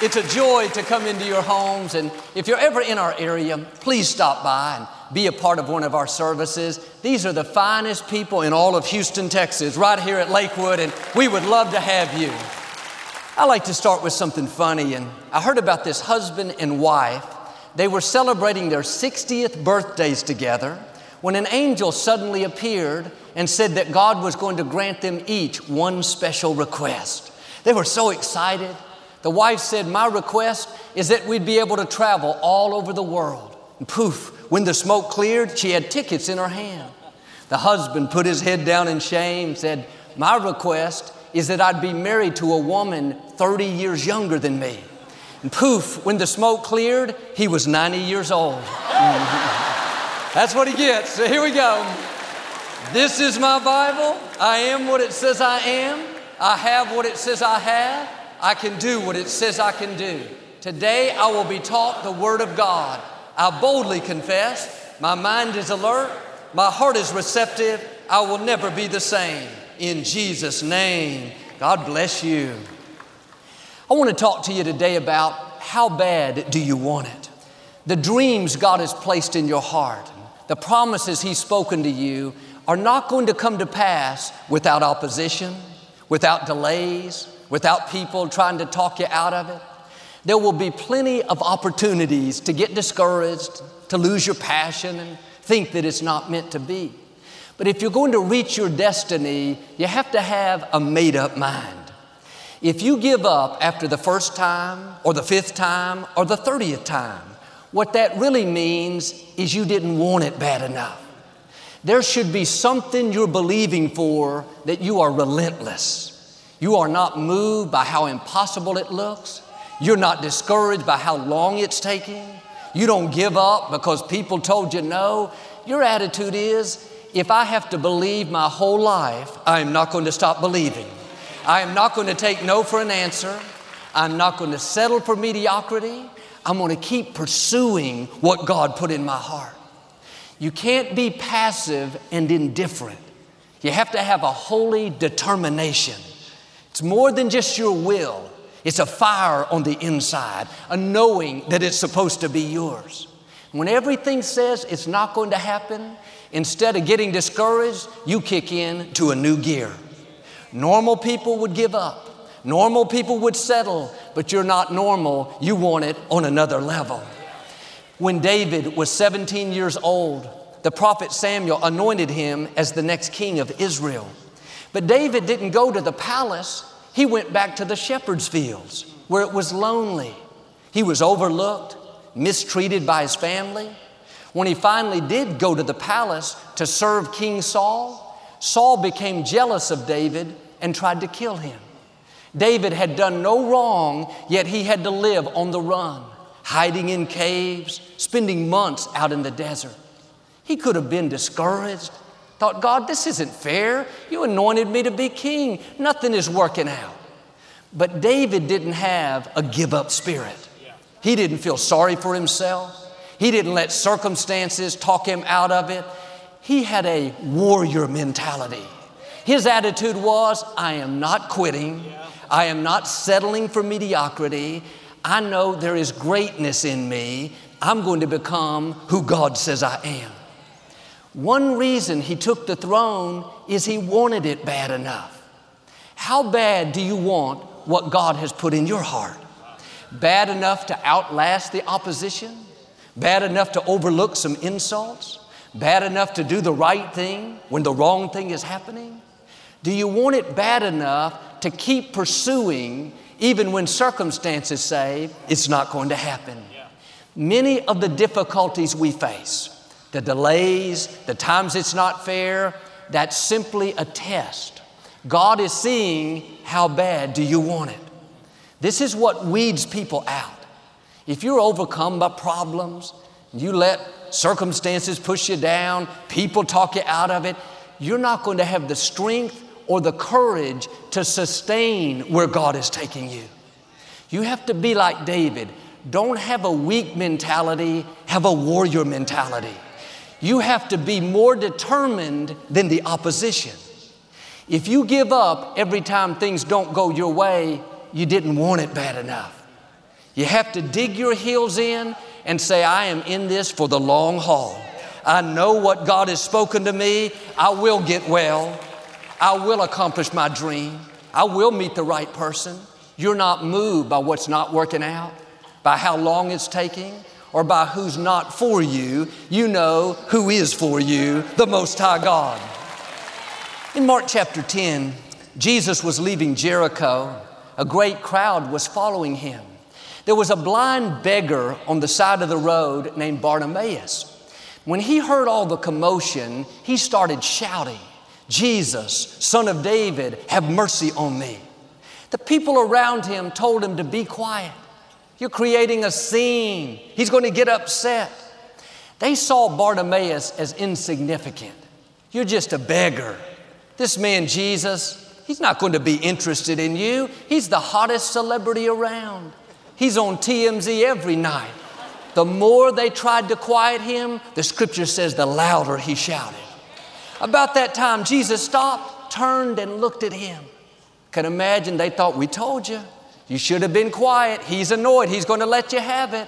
It's a joy to come into your homes. And if you're ever in our area, please stop by and be a part of one of our services. These are the finest people in all of Houston, Texas, right here at Lakewood, and we would love to have you. I like to start with something funny, and I heard about this husband and wife. They were celebrating their 60th birthdays together when an angel suddenly appeared and said that God was going to grant them each one special request. They were so excited. The wife said, My request is that we'd be able to travel all over the world. And poof, when the smoke cleared, she had tickets in her hand. The husband put his head down in shame, said, My request is that I'd be married to a woman 30 years younger than me. And poof, when the smoke cleared, he was 90 years old. That's what he gets. So here we go. This is my Bible. I am what it says I am. I have what it says I have. I can do what it says I can do. Today I will be taught the Word of God. I boldly confess, my mind is alert, my heart is receptive, I will never be the same. In Jesus' name, God bless you. I want to talk to you today about how bad do you want it? The dreams God has placed in your heart, the promises He's spoken to you are not going to come to pass without opposition, without delays, without people trying to talk you out of it. There will be plenty of opportunities to get discouraged, to lose your passion, and think that it's not meant to be. But if you're going to reach your destiny, you have to have a made up mind. If you give up after the first time, or the fifth time, or the 30th time, what that really means is you didn't want it bad enough. There should be something you're believing for that you are relentless. You are not moved by how impossible it looks. You're not discouraged by how long it's taking. You don't give up because people told you no. Your attitude is if I have to believe my whole life, I am not going to stop believing. I am not going to take no for an answer. I'm not going to settle for mediocrity. I'm going to keep pursuing what God put in my heart. You can't be passive and indifferent. You have to have a holy determination. It's more than just your will, it's a fire on the inside, a knowing that it's supposed to be yours. When everything says it's not going to happen, instead of getting discouraged, you kick in to a new gear. Normal people would give up. Normal people would settle, but you're not normal. You want it on another level. When David was 17 years old, the prophet Samuel anointed him as the next king of Israel. But David didn't go to the palace, he went back to the shepherd's fields where it was lonely. He was overlooked, mistreated by his family. When he finally did go to the palace to serve King Saul, Saul became jealous of David and tried to kill him. David had done no wrong, yet he had to live on the run, hiding in caves, spending months out in the desert. He could have been discouraged, Thought, God, this isn't fair. You anointed me to be king. Nothing is working out. But David didn't have a give up spirit. He didn't feel sorry for himself. He didn't let circumstances talk him out of it. He had a warrior mentality. His attitude was, I am not quitting. I am not settling for mediocrity. I know there is greatness in me. I'm going to become who God says I am. One reason he took the throne is he wanted it bad enough. How bad do you want what God has put in your heart? Bad enough to outlast the opposition? Bad enough to overlook some insults? Bad enough to do the right thing when the wrong thing is happening? Do you want it bad enough to keep pursuing even when circumstances say it's not going to happen? Many of the difficulties we face, the delays, the times it's not fair, that's simply a test. God is seeing how bad do you want it. This is what weeds people out. If you're overcome by problems, you let circumstances push you down, people talk you out of it, you're not going to have the strength or the courage to sustain where God is taking you. You have to be like David. Don't have a weak mentality, have a warrior mentality. You have to be more determined than the opposition. If you give up every time things don't go your way, you didn't want it bad enough. You have to dig your heels in and say, I am in this for the long haul. I know what God has spoken to me. I will get well. I will accomplish my dream. I will meet the right person. You're not moved by what's not working out, by how long it's taking, or by who's not for you. You know who is for you, the Most High God. In Mark chapter 10, Jesus was leaving Jericho. A great crowd was following him. There was a blind beggar on the side of the road named Bartimaeus. When he heard all the commotion, he started shouting, Jesus, son of David, have mercy on me. The people around him told him to be quiet. You're creating a scene. He's going to get upset. They saw Bartimaeus as insignificant. You're just a beggar. This man, Jesus, he's not going to be interested in you. He's the hottest celebrity around. He's on TMZ every night. The more they tried to quiet him, the scripture says the louder he shouted. About that time, Jesus stopped, turned, and looked at him. Can imagine they thought, We told you. You should have been quiet. He's annoyed. He's going to let you have it.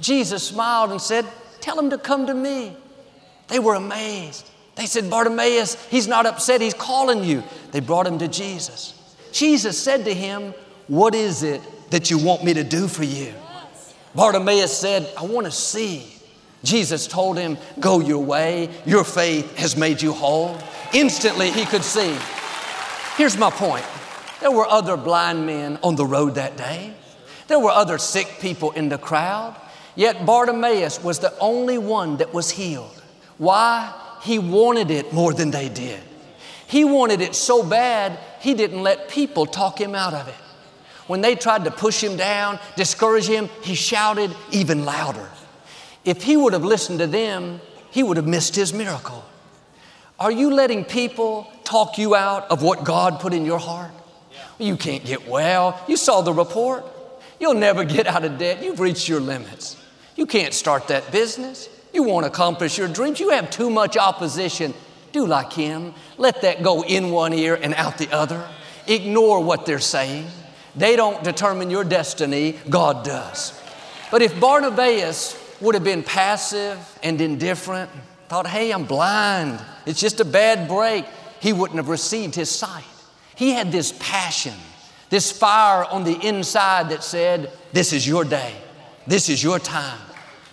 Jesus smiled and said, Tell him to come to me. They were amazed. They said, Bartimaeus, he's not upset. He's calling you. They brought him to Jesus. Jesus said to him, What is it that you want me to do for you? Bartimaeus said, I want to see. Jesus told him, Go your way. Your faith has made you whole. Instantly, he could see. Here's my point there were other blind men on the road that day, there were other sick people in the crowd, yet Bartimaeus was the only one that was healed. Why? He wanted it more than they did. He wanted it so bad, he didn't let people talk him out of it. When they tried to push him down, discourage him, he shouted even louder. If he would have listened to them, he would have missed his miracle. Are you letting people talk you out of what God put in your heart? You can't get well. You saw the report. You'll never get out of debt. You've reached your limits. You can't start that business. You won't accomplish your dreams. You have too much opposition. Do like him. Let that go in one ear and out the other. Ignore what they're saying. They don't determine your destiny, God does. But if Barnabas would have been passive and indifferent, thought, hey, I'm blind, it's just a bad break, he wouldn't have received his sight. He had this passion, this fire on the inside that said, This is your day, this is your time.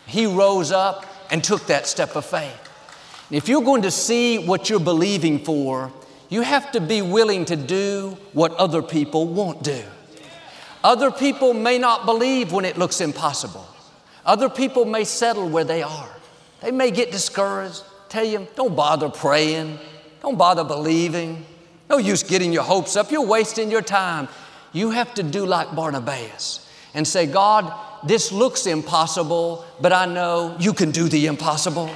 He rose up and took that step of faith. If you're going to see what you're believing for, you have to be willing to do what other people won't do. Other people may not believe when it looks impossible. Other people may settle where they are. They may get discouraged, tell you, don't bother praying, don't bother believing. No use getting your hopes up. You're wasting your time. You have to do like Barnabas and say, God, this looks impossible, but I know you can do the impossible.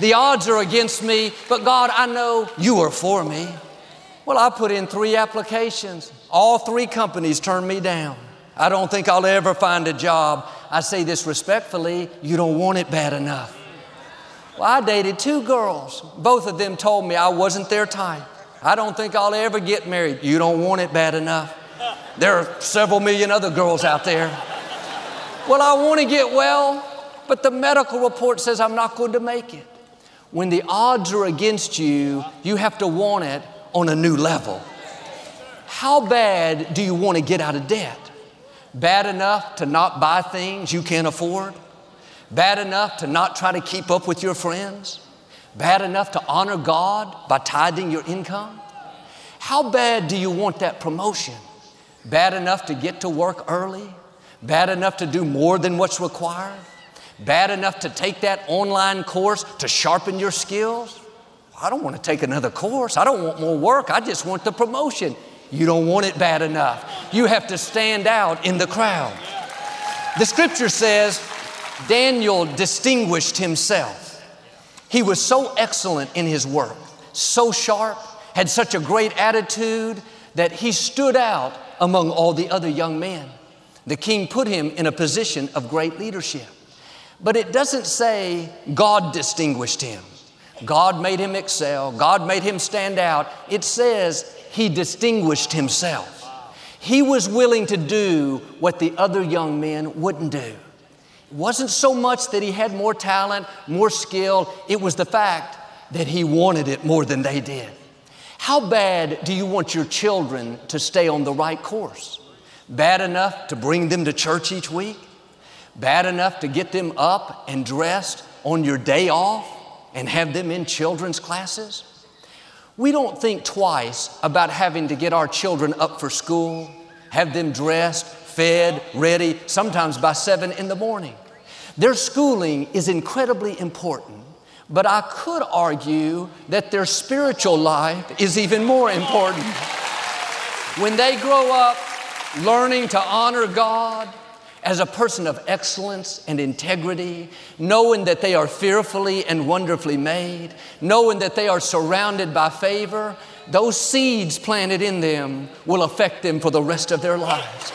The odds are against me, but God, I know you are for me. Well, I put in three applications. All three companies turned me down. I don't think I'll ever find a job. I say this respectfully, you don't want it bad enough. Well, I dated two girls. Both of them told me I wasn't their type. I don't think I'll ever get married. You don't want it bad enough. There are several million other girls out there. Well, I want to get well, but the medical report says I'm not going to make it. When the odds are against you, you have to want it on a new level. How bad do you want to get out of debt? Bad enough to not buy things you can't afford? Bad enough to not try to keep up with your friends? Bad enough to honor God by tithing your income? How bad do you want that promotion? Bad enough to get to work early? Bad enough to do more than what's required? Bad enough to take that online course to sharpen your skills? I don't want to take another course. I don't want more work. I just want the promotion. you don't want it bad enough. You have to stand out in the crowd. The scripture says Daniel distinguished himself. He was so excellent in his work, so sharp, had such a great attitude that he stood out among all the other young men. The king put him in a position of great leadership. But it doesn't say God distinguished him. God made him excel. God made him stand out. It says he distinguished himself. He was willing to do what the other young men wouldn't do. Wasn't so much that he had more talent, more skill, it was the fact that he wanted it more than they did. How bad do you want your children to stay on the right course? Bad enough to bring them to church each week? Bad enough to get them up and dressed on your day off and have them in children's classes? We don't think twice about having to get our children up for school, have them dressed, fed, ready, sometimes by seven in the morning. Their schooling is incredibly important, but I could argue that their spiritual life is even more important. When they grow up learning to honor God, as a person of excellence and integrity, knowing that they are fearfully and wonderfully made, knowing that they are surrounded by favor, those seeds planted in them will affect them for the rest of their lives.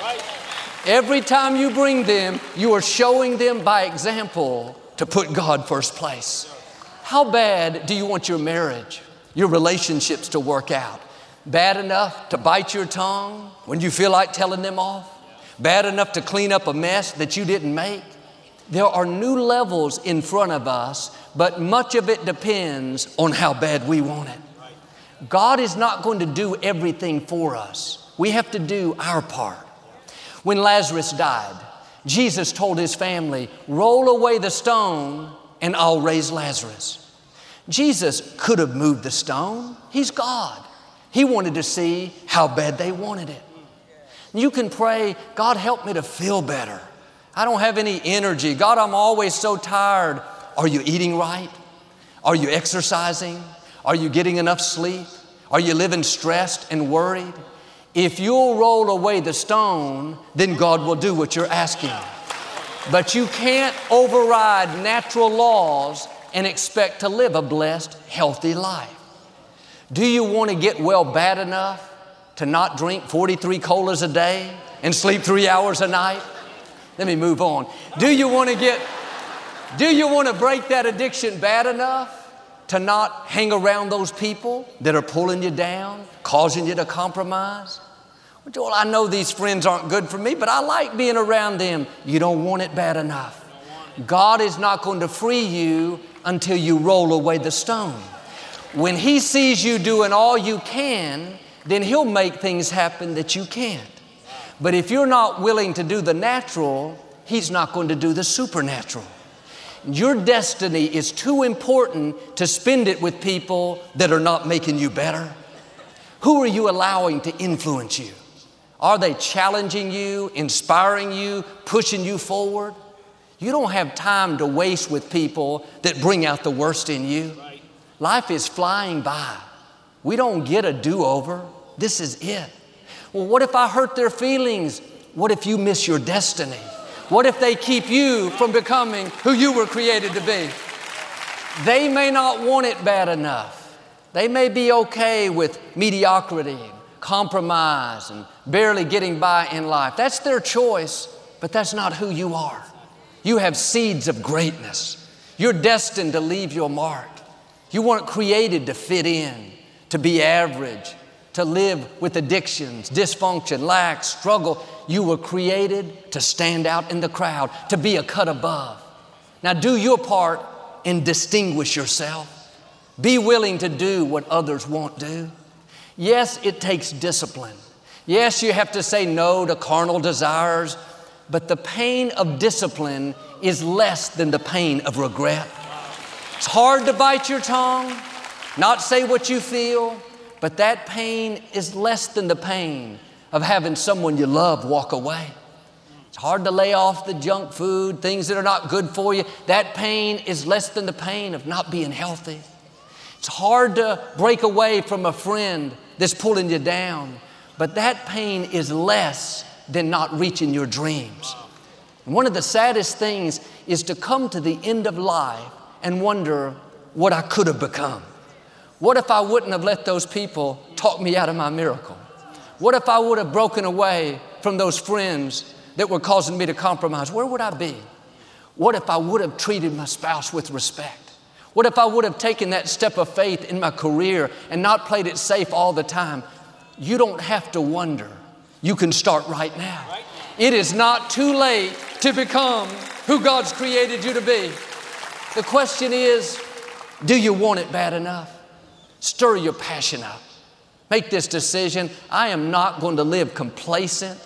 Every time you bring them, you are showing them by example to put God first place. How bad do you want your marriage, your relationships to work out? Bad enough to bite your tongue when you feel like telling them off? bad enough to clean up a mess that you didn't make. There are new levels in front of us, but much of it depends on how bad we want it. God is not going to do everything for us. We have to do our part. When Lazarus died, Jesus told his family, Roll away the stone and I'll raise Lazarus. Jesus could have moved the stone. He's God. He wanted to see how bad they wanted it. You can pray, God, help me to feel better. I don't have any energy. God, I'm always so tired. Are you eating right? Are you exercising? Are you getting enough sleep? Are you living stressed and worried? If you'll roll away the stone, then God will do what you're asking. But you can't override natural laws and expect to live a blessed, healthy life. Do you want to get well bad enough to not drink 43 colas a day and sleep three hours a night? Let me move on. Do you want to get, do you want to break that addiction bad enough to not hang around those people that are pulling you down, causing you to compromise? Well, Joel, I know these friends aren't good for me, but I like being around them. You don't want it bad enough. God is not going to free you until you roll away the stone. When He sees you doing all you can, then He'll make things happen that you can't. But if you're not willing to do the natural, He's not going to do the supernatural. Your destiny is too important to spend it with people that are not making you better. Who are you allowing to influence you? Are they challenging you, inspiring you, pushing you forward? You don't have time to waste with people that bring out the worst in you. Life is flying by. We don't get a do over. This is it. Well, what if I hurt their feelings? What if you miss your destiny? What if they keep you from becoming who you were created to be? They may not want it bad enough. They may be okay with mediocrity, and compromise, and barely getting by in life. That's their choice, but that's not who you are. You have seeds of greatness. You're destined to leave your mark. You weren't created to fit in, to be average, to live with addictions, dysfunction, lack, struggle. You were created to stand out in the crowd, to be a cut above. Now, do your part and distinguish yourself. Be willing to do what others won't do. Yes, it takes discipline. Yes, you have to say no to carnal desires, but the pain of discipline is less than the pain of regret. It's hard to bite your tongue, not say what you feel, but that pain is less than the pain of having someone you love walk away. It's hard to lay off the junk food, things that are not good for you. That pain is less than the pain of not being healthy. It's hard to break away from a friend that's pulling you down. but that pain is less than not reaching your dreams. one of the saddest things is to come to the end of life and wonder what I could have become. What if I wouldn't have let those people talk me out of my miracle? What if I would have broken away from those friends that were causing me to compromise? Where would I be? What if I would have treated my spouse with respect? What if I would have taken that step of faith in my career and not played it safe all the time? You don't have to wonder. You can start right now. It is not too late to become who God's created you to be. The question is do you want it bad enough? Stir your passion up. Make this decision. I am not going to live complacent,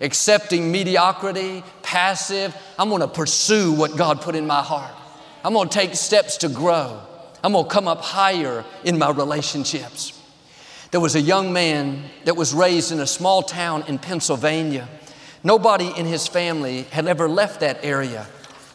accepting mediocrity, passive. I'm going to pursue what God put in my heart. I'm to take steps to grow. I'm to come up higher in my relationships. There was a young man that was raised in a small town in Pennsylvania. Nobody in his family had ever left that area.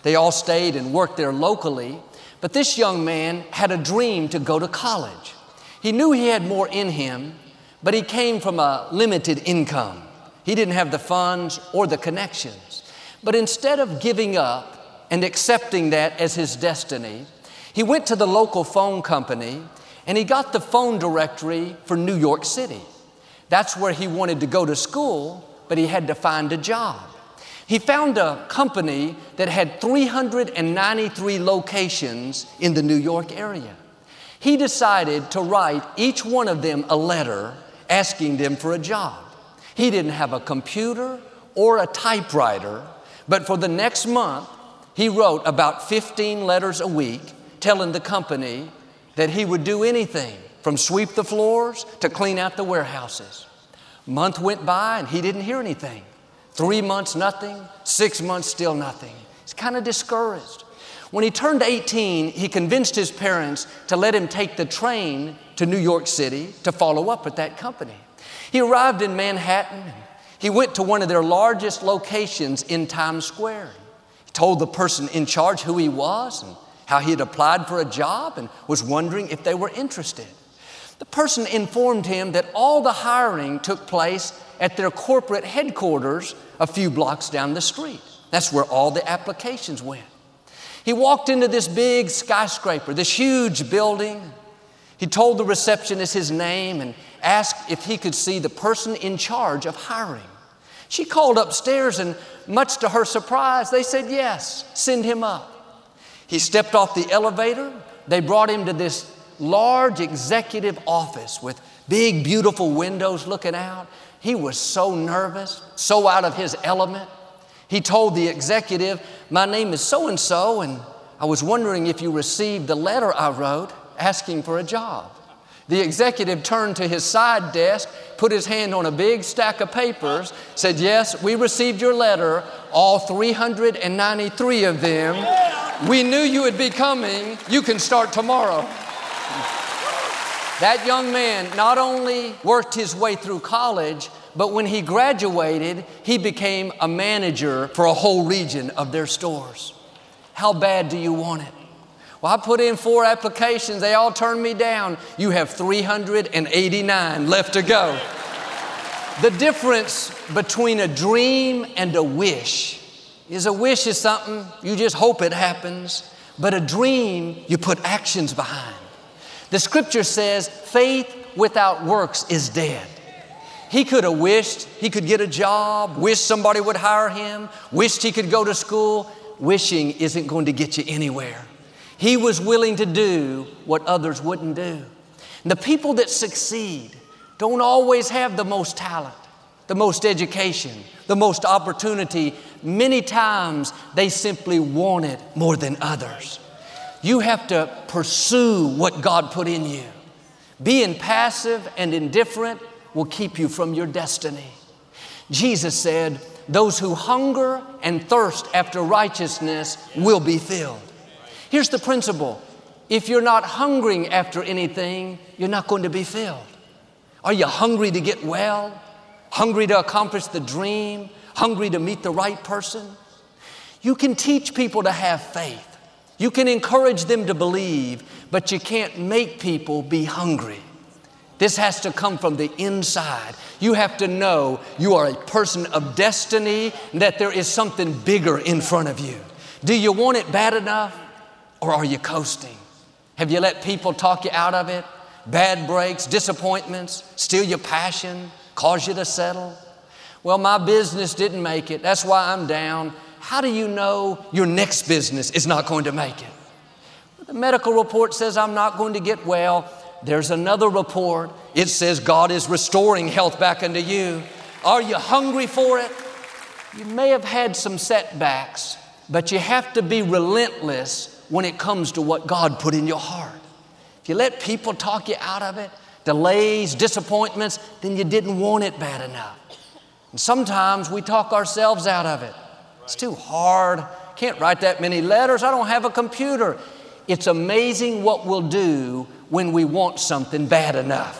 They all stayed and worked there locally. But this young man had a dream to go to college. He knew he had more in him, but he came from a limited income. He didn't have the funds or the connections. But instead of giving up and accepting that as his destiny, he went to the local phone company and he got the phone directory for New York City. That's where he wanted to go to school, but he had to find a job. He found a company that had 393 locations in the New York area he decided to write each one of them a letter asking them for a job. He didn't have a computer or a typewriter, but for the next month, he wrote about 15 letters a week telling the company that he would do anything from sweep the floors to clean out the warehouses. Month went by and he didn't hear anything. Three months, nothing. Six months, still nothing. He's kind of discouraged. When he turned 18, he convinced his parents to let him take the train to New York City to follow up with that company. He arrived in Manhattan. He went to one of their largest locations in Times Square. Told the person in charge who he was and how he had applied for a job and was wondering if they were interested. The person informed him that all the hiring took place at their corporate headquarters a few blocks down the street. That's where all the applications went. He walked into this big skyscraper, this huge building. He told the receptionist his name and asked if he could see the person in charge of hiring. She called upstairs, and much to her surprise, they said, Yes, send him up. He stepped off the elevator. They brought him to this large executive office with big, beautiful windows looking out. He was so nervous, so out of his element. He told the executive, My name is so and so, and I was wondering if you received the letter I wrote asking for a job. The executive turned to his side desk, put his hand on a big stack of papers, said, Yes, we received your letter, all 393 of them. We knew you would be coming. You can start tomorrow. That young man not only worked his way through college, but when he graduated, he became a manager for a whole region of their stores. How bad do you want it? Well, I put in four applications, they all turned me down. You have 389 left to go. The difference between a dream and a wish is a wish is something you just hope it happens, but a dream you put actions behind. The scripture says faith without works is dead. He could have wished he could get a job, wished somebody would hire him, wished he could go to school. Wishing isn't going to get you anywhere. He was willing to do what others wouldn't do. And the people that succeed don't always have the most talent, the most education, the most opportunity. Many times they simply want it more than others. You have to pursue what God put in you. Being passive and indifferent will keep you from your destiny. Jesus said, Those who hunger and thirst after righteousness will be filled. Here's the principle if you're not hungering after anything, you're not going to be filled. Are you hungry to get well? Hungry to accomplish the dream? Hungry to meet the right person? You can teach people to have faith. You can encourage them to believe, but you can't make people be hungry. This has to come from the inside. You have to know you are a person of destiny, that there is something bigger in front of you. Do you want it bad enough, or are you coasting? Have you let people talk you out of it? Bad breaks, disappointments, steal your passion, cause you to settle? Well, my business didn't make it. That's why I'm down. How do you know your next business is not going to make it? The medical report says I'm not going to get well. There's another report. It says God is restoring health back unto you. Are you hungry for it? You may have had some setbacks, but you have to be relentless when it comes to what God put in your heart. If you let people talk you out of it, delays, disappointments, then you didn't want it bad enough. And sometimes we talk ourselves out of it. It's too hard. Can't write that many letters. I don't have a computer. It's amazing what we'll do when we want something bad enough.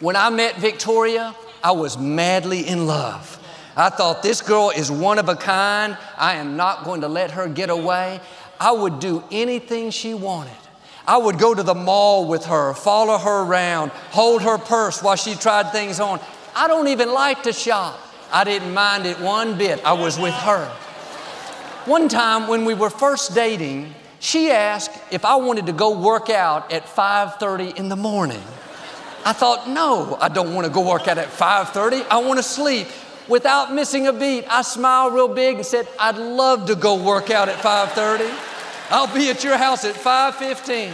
When I met Victoria, I was madly in love. I thought this girl is one of a kind. I am not going to let her get away. I would do anything she wanted. I would go to the mall with her, follow her around, hold her purse while she tried things on. I don't even like to shop. I didn't mind it one bit. I was with her. One time when we were first dating, she asked if I wanted to go work out at 5:30 in the morning. I thought, "No, I don't want to go work out at 5:30. I want to sleep." Without missing a beat, I smiled real big and said, "I'd love to go work out at 5:30. I'll be at your house at 5:15."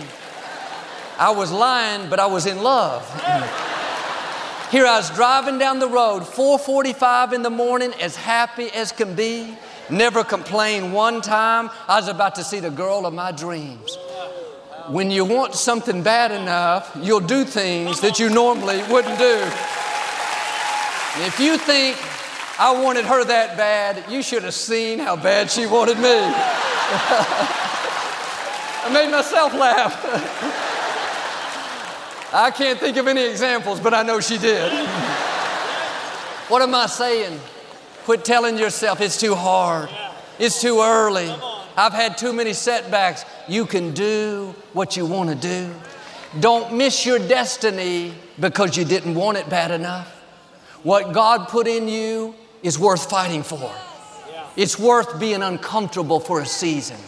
I was lying, but I was in love. Here I was driving down the road, 4:45 in the morning, as happy as can be. Never complained one time. I was about to see the girl of my dreams. When you want something bad enough, you'll do things that you normally wouldn't do. If you think I wanted her that bad, you should have seen how bad she wanted me. I made myself laugh. I can't think of any examples, but I know she did. what am I saying? Quit telling yourself it's too hard, it's too early. I've had too many setbacks. You can do what you want to do. Don't miss your destiny because you didn't want it bad enough. What God put in you is worth fighting for. It's worth being uncomfortable for a season.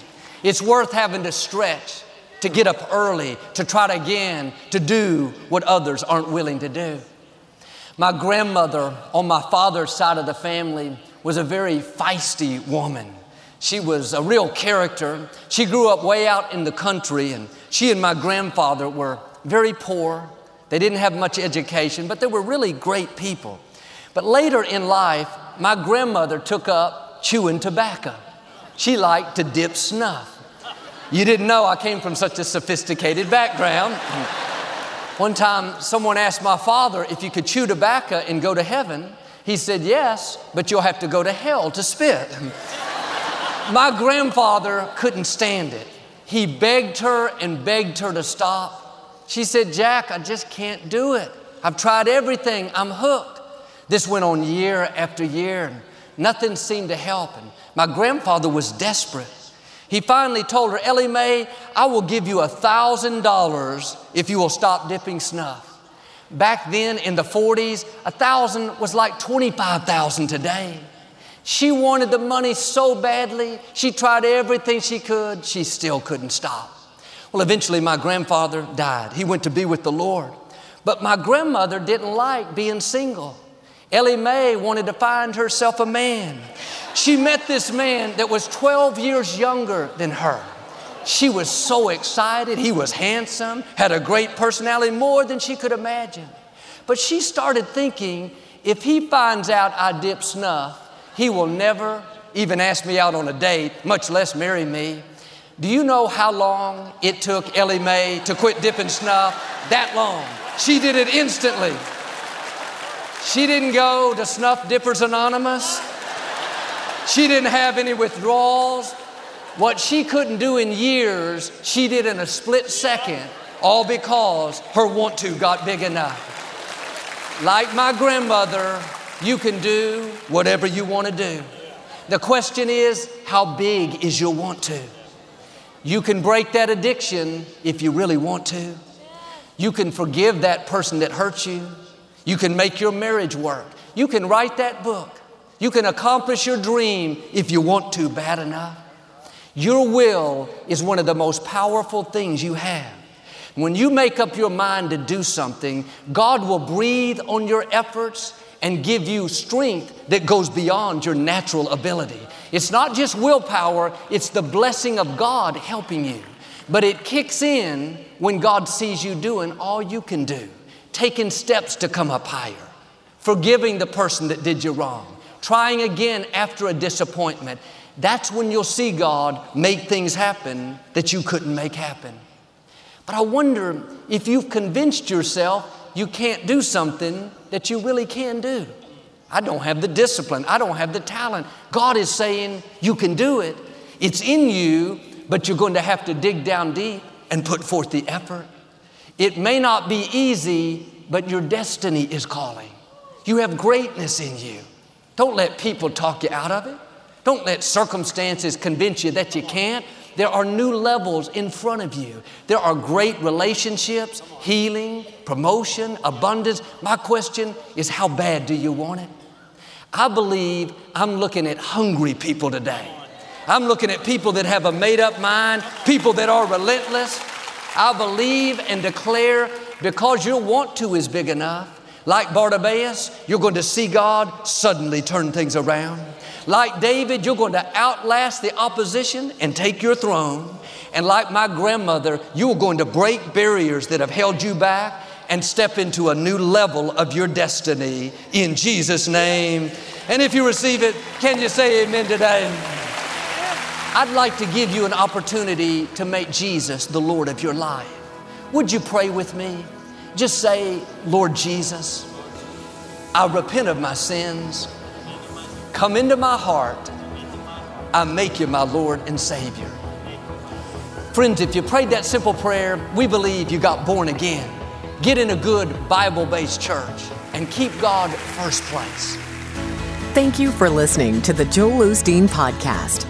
It's worth having to stretch, to get up early, to try it again, to do what others aren't willing to do. My grandmother on my father's side of the family was a very feisty woman. She was a real character. She grew up way out in the country, and she and my grandfather were very poor. They didn't have much education, but they were really great people. But later in life, my grandmother took up chewing tobacco. She liked to dip snuff. You didn't know I came from such a sophisticated background. One time, someone asked my father if you could chew tobacco and go to heaven. He said, Yes, but you'll have to go to hell to spit. my grandfather couldn't stand it. He begged her and begged her to stop. She said, Jack, I just can't do it. I've tried everything, I'm hooked. This went on year after year, nothing seemed to help. And my grandfather was desperate. He finally told her, Ellie Mae, I will give you a thousand dollars if you will stop dipping snuff. Back then in the 40s, a thousand was like 25,000 today. She wanted the money so badly, she tried everything she could, she still couldn't stop. Well, eventually my grandfather died. He went to be with the Lord. But my grandmother didn't like being single. Ellie Mae wanted to find herself a man. She met this man that was 12 years younger than her. She was so excited. He was handsome, had a great personality, more than she could imagine. But she started thinking if he finds out I dip snuff, he will never even ask me out on a date, much less marry me. Do you know how long it took Ellie Mae to quit dipping snuff? That long. She did it instantly. She didn't go to Snuff Dippers Anonymous. She didn't have any withdrawals. What she couldn't do in years, she did in a split second, all because her want to got big enough. Like my grandmother, you can do whatever you want to do. The question is, how big is your want to? You can break that addiction if you really want to. You can forgive that person that hurt you. You can make your marriage work. You can write that book. You can accomplish your dream if you want to bad enough. Your will is one of the most powerful things you have. When you make up your mind to do something, God will breathe on your efforts and give you strength that goes beyond your natural ability. It's not just willpower, it's the blessing of God helping you. But it kicks in when God sees you doing all you can do, taking steps to come up higher, forgiving the person that did you wrong, trying again after a disappointment. That's when you'll see God make things happen that you couldn't make happen. But I wonder if you've convinced yourself you can't do something that you really can do. I don't have the discipline. I don't have the talent. God is saying you can do it. It's in you, but you're going to have to dig down deep and put forth the effort. It may not be easy, but your destiny is calling. You have greatness in you. Don't let people talk you out of it. Don't let circumstances convince you that you can't. There are new levels in front of you. There are great relationships, healing, promotion, abundance. My question is how bad do you want it? I believe I'm looking at hungry people today. I'm looking at people that have a made up mind, people that are relentless. I believe and declare because your want to is big enough. Like Bartimaeus, you're going to see God suddenly turn things around. Like David, you're going to outlast the opposition and take your throne. And like my grandmother, you are going to break barriers that have held you back and step into a new level of your destiny in Jesus' name. And if you receive it, can you say amen today? I'd like to give you an opportunity to make Jesus the Lord of your life. Would you pray with me? Just say, Lord Jesus, I repent of my sins. Come into my heart. I make you my Lord and Savior. Friends, if you prayed that simple prayer, we believe you got born again. Get in a good Bible based church and keep God first place. Thank you for listening to the Joel Osteen Podcast.